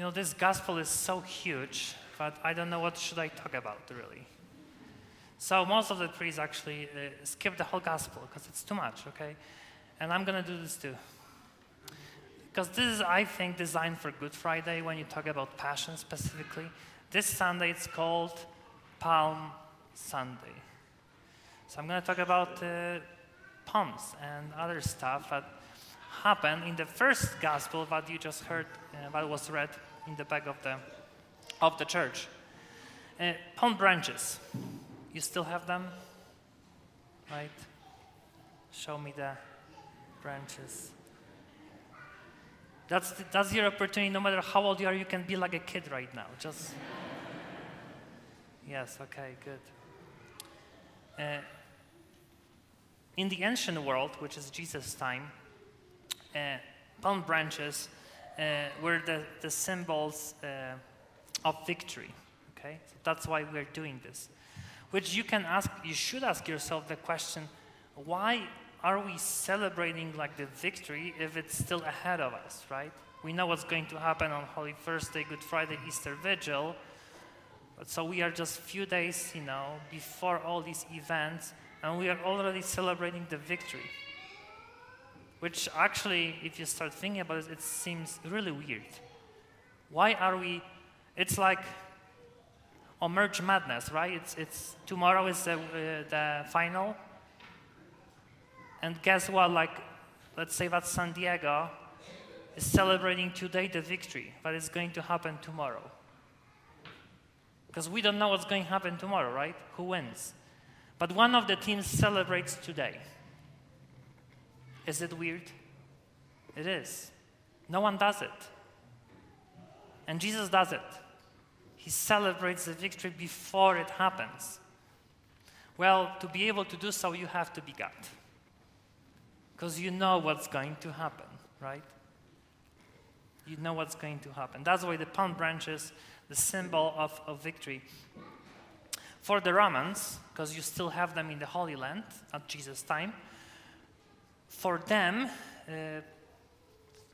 you know, this gospel is so huge but I don't know what should I talk about really. So most of the priests actually uh, skip the whole gospel because it's too much, okay? And I'm going to do this too. Because this is, I think, designed for Good Friday when you talk about Passion specifically. This Sunday it's called Palm Sunday. So I'm going to talk about uh, palms and other stuff that happened in the first gospel that you just heard, uh, that was read in the back of the, of the church. Uh, palm branches. You still have them? Right? Show me the branches. That's, that's your opportunity. No matter how old you are, you can be like a kid right now. Just. yes, okay, good. Uh, in the ancient world, which is Jesus' time, uh, palm branches were the, the symbols uh, of victory. Okay? So that's why we're doing this. Which you can ask, you should ask yourself the question why are we celebrating like the victory if it's still ahead of us, right? We know what's going to happen on Holy Thursday, Good Friday, Easter Vigil. So we are just few days, you know, before all these events, and we are already celebrating the victory. Which actually, if you start thinking about it, it seems really weird. Why are we? It's like a March Madness, right? It's, it's tomorrow is the, uh, the final, and guess what? Like, let's say that San Diego is celebrating today the victory that is going to happen tomorrow. Because we don't know what's going to happen tomorrow, right? Who wins? But one of the teams celebrates today. Is it weird? It is. No one does it. And Jesus does it. He celebrates the victory before it happens. Well, to be able to do so, you have to be God because you know what's going to happen, right? You know what's going to happen. That's why the palm branches, the symbol of, of victory. For the Romans, because you still have them in the Holy Land at Jesus' time, for them, uh,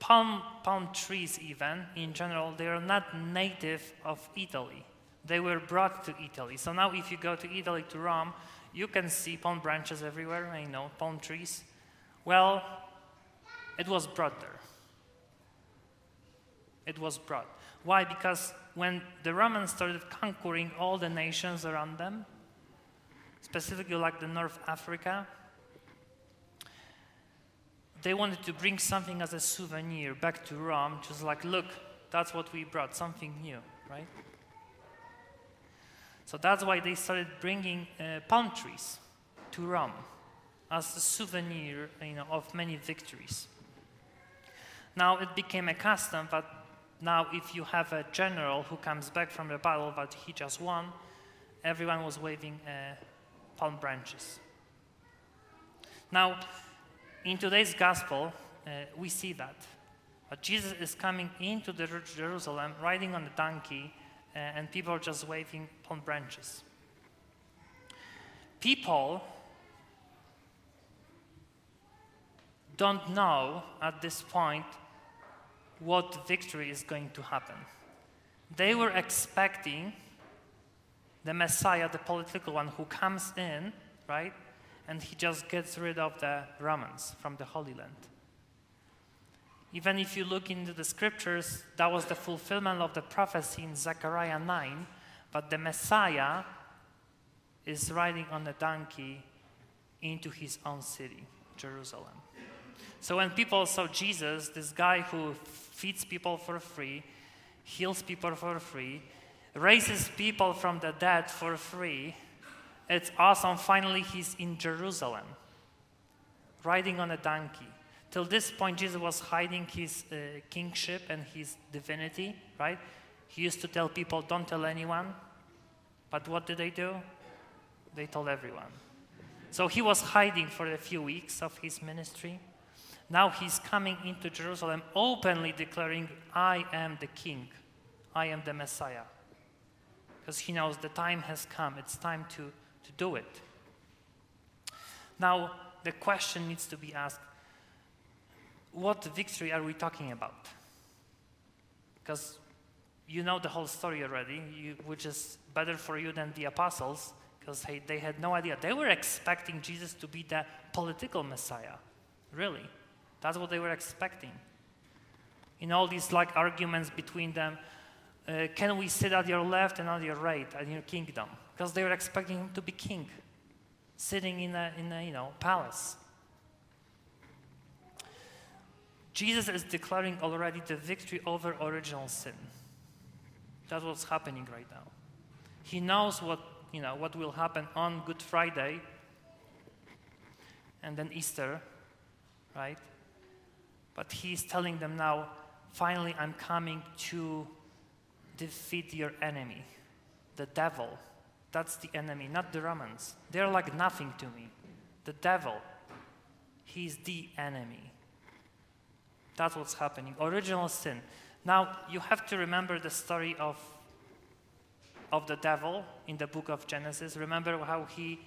palm, palm trees, even in general, they are not native of Italy. They were brought to Italy. So now, if you go to Italy, to Rome, you can see palm branches everywhere, I know, palm trees. Well, it was brought there. It was brought. Why? Because when the Romans started conquering all the nations around them, specifically like the North Africa, they wanted to bring something as a souvenir back to Rome, just like, look, that's what we brought, something new, right? So that's why they started bringing uh, palm trees to Rome as a souvenir you know, of many victories. Now it became a custom that now if you have a general who comes back from a battle that he just won, everyone was waving uh, palm branches. Now, in today's gospel, uh, we see that. But Jesus is coming into the Jerusalem riding on a donkey, uh, and people are just waving palm branches. People don't know at this point what victory is going to happen. They were expecting the Messiah, the political one, who comes in, right? And he just gets rid of the Romans from the Holy Land. Even if you look into the scriptures, that was the fulfillment of the prophecy in Zechariah 9, but the Messiah is riding on a donkey into his own city, Jerusalem. So when people saw Jesus, this guy who feeds people for free, heals people for free, raises people from the dead for free, it's awesome. Finally, he's in Jerusalem, riding on a donkey. Till this point, Jesus was hiding his uh, kingship and his divinity, right? He used to tell people, don't tell anyone. But what did they do? They told everyone. So he was hiding for a few weeks of his ministry. Now he's coming into Jerusalem openly declaring, I am the king, I am the Messiah. Because he knows the time has come, it's time to, to do it. Now, the question needs to be asked what victory are we talking about? Because you know the whole story already, you, which is better for you than the apostles, because they, they had no idea. They were expecting Jesus to be the political Messiah. Really. That's what they were expecting. In all these like arguments between them, uh, can we sit at your left and at your right at your kingdom? Because they were expecting him to be king, sitting in a, in a you know, palace. Jesus is declaring already the victory over original sin. That's what's happening right now. He knows what, you know, what will happen on Good Friday and then Easter, right? But he's telling them now, finally, I'm coming to defeat your enemy, the devil. That's the enemy, not the Romans. They're like nothing to me. The devil, he's the enemy. That's what's happening. Original sin. Now, you have to remember the story of, of the devil in the book of Genesis. Remember how he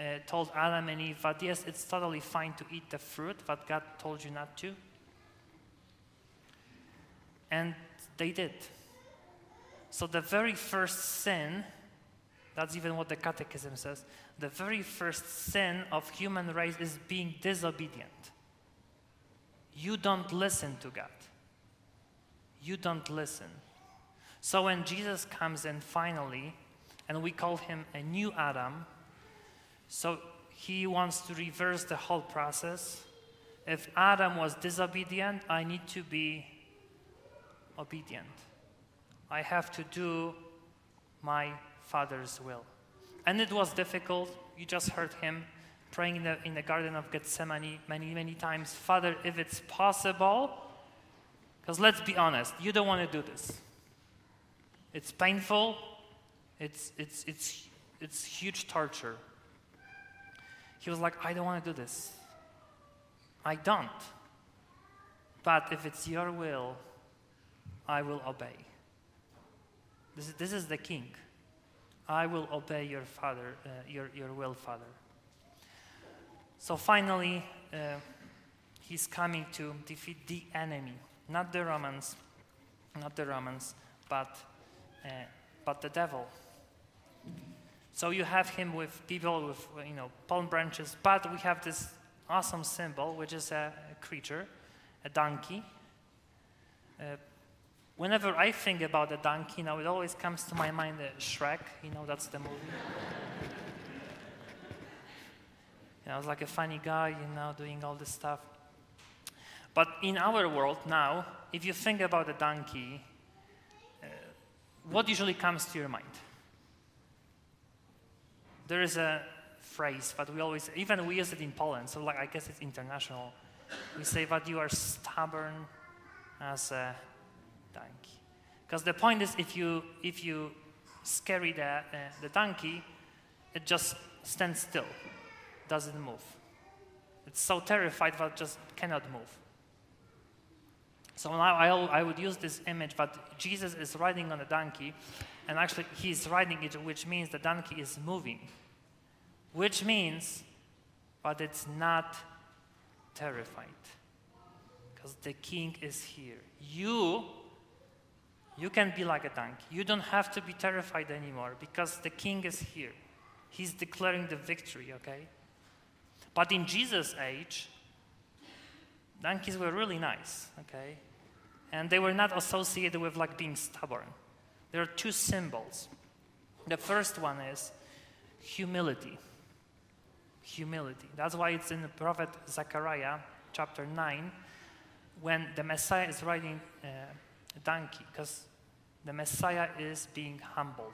uh, told Adam and Eve that, yes, it's totally fine to eat the fruit, but God told you not to? And they did. So, the very first sin, that's even what the Catechism says, the very first sin of human race is being disobedient you don't listen to God. You don't listen. So when Jesus comes in finally, and we call him a new Adam, so he wants to reverse the whole process. If Adam was disobedient, I need to be obedient. I have to do my Father's will. And it was difficult. You just heard him praying in the, in the Garden of Gethsemane many, many times Father, if it's possible, because let's be honest, you don't want to do this. It's painful, it's, it's, it's, it's huge torture. He was like, I don't want to do this. I don't. But if it's your will, I will obey. This is, this is the king. I will obey your father, uh, your, your will, Father. So finally, uh, he's coming to defeat the enemy, not the Romans, not the Romans, but, uh, but the devil. So you have him with people with you know palm branches, but we have this awesome symbol, which is a, a creature, a donkey. Uh, whenever I think about a donkey, know, it always comes to my mind uh, Shrek. You know, that's the movie. You know, I was like a funny guy, you know, doing all this stuff. But in our world now, if you think about a donkey, uh, what usually comes to your mind? There is a phrase that we always, even we use it in Poland, so like I guess it's international. We say that you are stubborn as a donkey. Because the point is, if you if you scary the uh, the donkey, it just stands still doesn't move. It's so terrified that it just cannot move. So now I, I would use this image that Jesus is riding on a donkey, and actually he's riding it, which means the donkey is moving, which means that it's not terrified, because the king is here. You, you can be like a donkey. You don't have to be terrified anymore because the king is here. He's declaring the victory, okay? But in Jesus' age, donkeys were really nice, okay? And they were not associated with like being stubborn. There are two symbols. The first one is humility. Humility. That's why it's in the prophet Zechariah, chapter 9, when the Messiah is riding uh, donkey, because the Messiah is being humbled.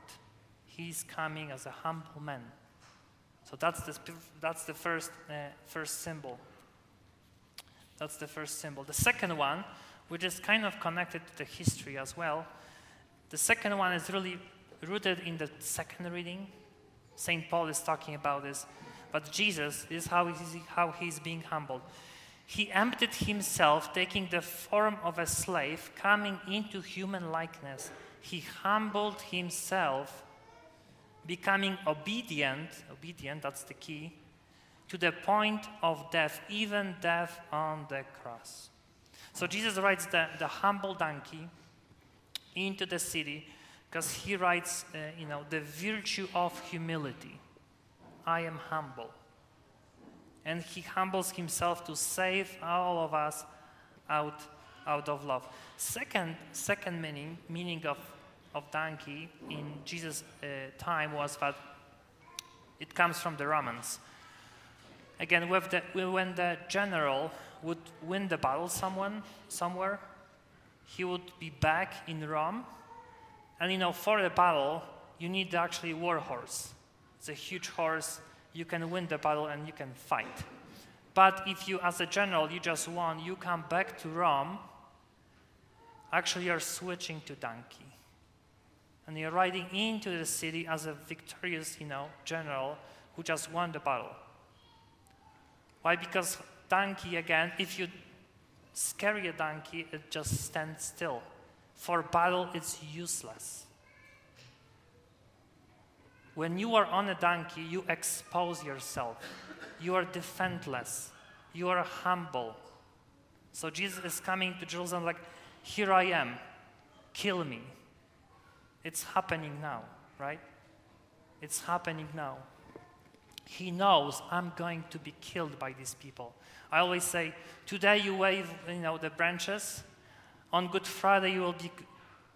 He's coming as a humble man. So that's the, that's the first, uh, first symbol. That's the first symbol. The second one, which is kind of connected to the history as well, the second one is really rooted in the second reading. St. Paul is talking about this. But Jesus is how he's, how he's being humbled. He emptied himself, taking the form of a slave, coming into human likeness. He humbled himself becoming obedient, obedient, that's the key, to the point of death, even death on the cross. So Jesus rides the, the humble donkey into the city because he writes, uh, you know, the virtue of humility. I am humble. And he humbles himself to save all of us out, out of love. Second, second meaning, meaning of, of donkey in Jesus' uh, time was that it comes from the Romans. Again, the, when the general would win the battle someone, somewhere, he would be back in Rome. And you know, for the battle, you need actually war horse. It's a huge horse. You can win the battle and you can fight. But if you, as a general, you just won, you come back to Rome, actually you're switching to donkey. And you're riding into the city as a victorious, you know, general who just won the battle. Why? Because donkey, again, if you scare a donkey, it just stands still. For battle, it's useless. When you are on a donkey, you expose yourself. You are defenseless. You are humble. So Jesus is coming to Jerusalem like, here I am. Kill me. It's happening now, right? It's happening now. He knows I'm going to be killed by these people. I always say, today you wave, you know, the branches. On Good Friday you will be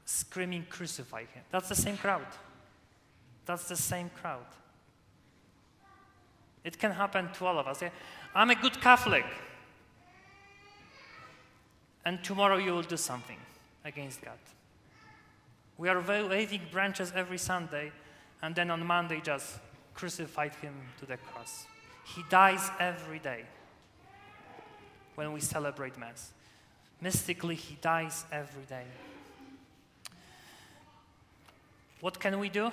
screaming, crucify him. That's the same crowd. That's the same crowd. It can happen to all of us. I'm a good Catholic. And tomorrow you will do something against God. We are waving branches every Sunday, and then on Monday just crucified him to the cross. He dies every day when we celebrate Mass. Mystically, he dies every day. What can we do?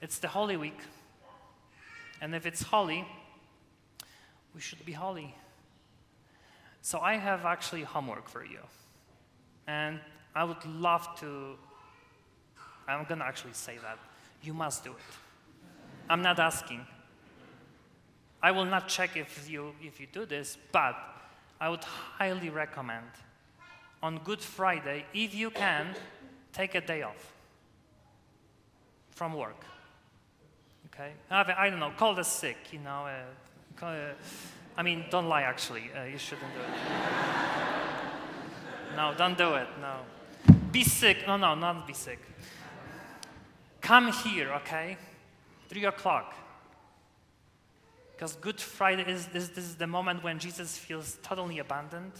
It's the Holy Week. And if it's holy, we should be holy. So I have actually homework for you. And I would love to, I'm going to actually say that. You must do it. I'm not asking. I will not check if you, if you do this, but I would highly recommend on Good Friday, if you can, take a day off from work. Okay? I don't know, call the sick, you know. Uh, uh, I mean, don't lie, actually. Uh, you shouldn't do it. no, don't do it, no. Be sick. No, no, not be sick. Come here, okay? 3 o'clock. Because Good Friday is, is, this is the moment when Jesus feels totally abandoned.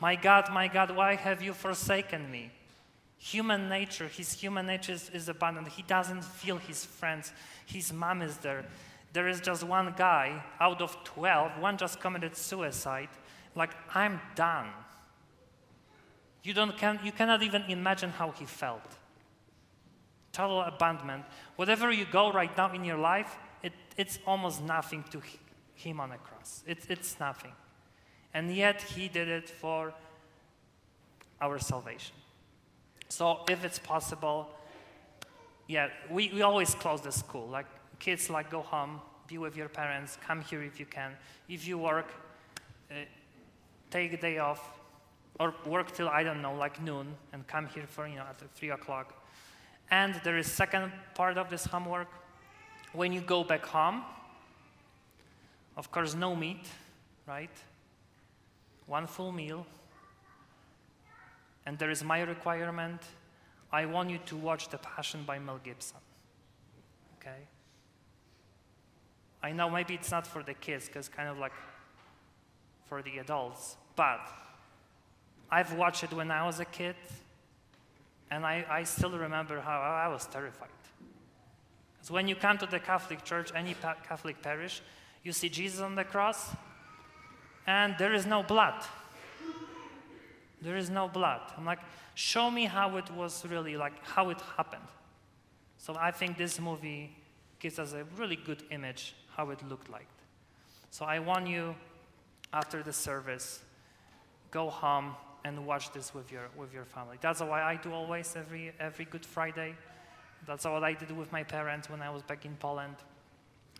My God, my God, why have you forsaken me? Human nature, his human nature is, is abandoned. He doesn't feel his friends. His mom is there. There is just one guy out of 12, one just committed suicide. Like, I'm done. You, don't, can, you cannot even imagine how he felt total abandonment. Whatever you go right now in your life, it, it's almost nothing to him on a cross. It, it's nothing. And yet, he did it for our salvation. So, if it's possible, yeah, we, we always close the school. Like, kids, like, go home, be with your parents, come here if you can. If you work, uh, take a day off, or work till, I don't know, like noon, and come here for, you know, at 3 o'clock. And there is second part of this homework. When you go back home, of course, no meat, right? One full meal. And there is my requirement. I want you to watch The Passion by Mel Gibson. Okay? I know maybe it's not for the kids, because kind of like for the adults, but I've watched it when I was a kid and I, I still remember how I was terrified. Because when you come to the Catholic Church, any Catholic parish, you see Jesus on the cross, and there is no blood. There is no blood. I'm like, show me how it was really, like how it happened. So I think this movie gives us a really good image how it looked like. So I want you, after the service, go home and watch this with your, with your family. That's why I do always every, every Good Friday. That's what I did with my parents when I was back in Poland.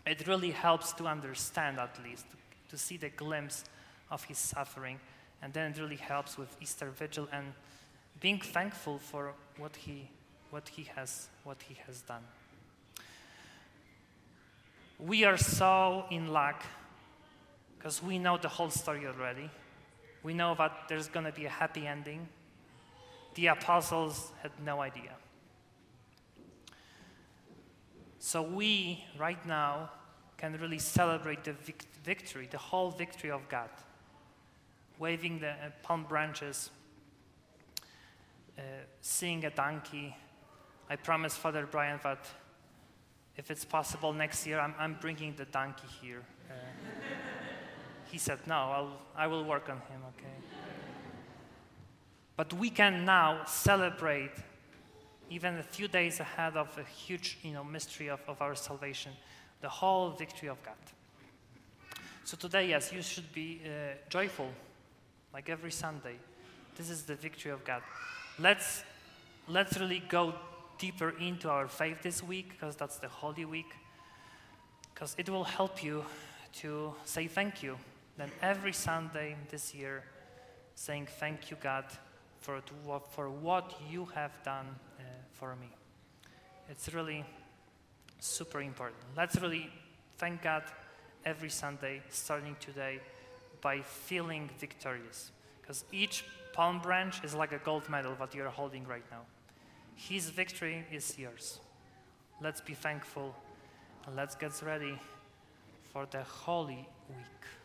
It really helps to understand, at least, to see the glimpse of his suffering. And then it really helps with Easter Vigil and being thankful for what he, what he, has, what he has done. We are so in luck because we know the whole story already. We know that there's going to be a happy ending. The apostles had no idea. So we, right now, can really celebrate the vic- victory, the whole victory of God, waving the uh, palm branches, uh, seeing a donkey. I promised Father Brian that if it's possible next year, I'm, I'm bringing the donkey here. Uh, he said, No, I'll, I will work on him, okay? But we can now celebrate, even a few days ahead of a huge you know, mystery of, of our salvation, the whole victory of God. So today, yes, you should be uh, joyful, like every Sunday. This is the victory of God. Let's, let's really go deeper into our faith this week, because that's the Holy Week, because it will help you to say thank you. Then every Sunday this year, saying thank you, God, for, for what you have done uh, for me. It's really super important. Let's really thank God every Sunday, starting today, by feeling victorious. Because each palm branch is like a gold medal that you're holding right now. His victory is yours. Let's be thankful and let's get ready for the Holy Week.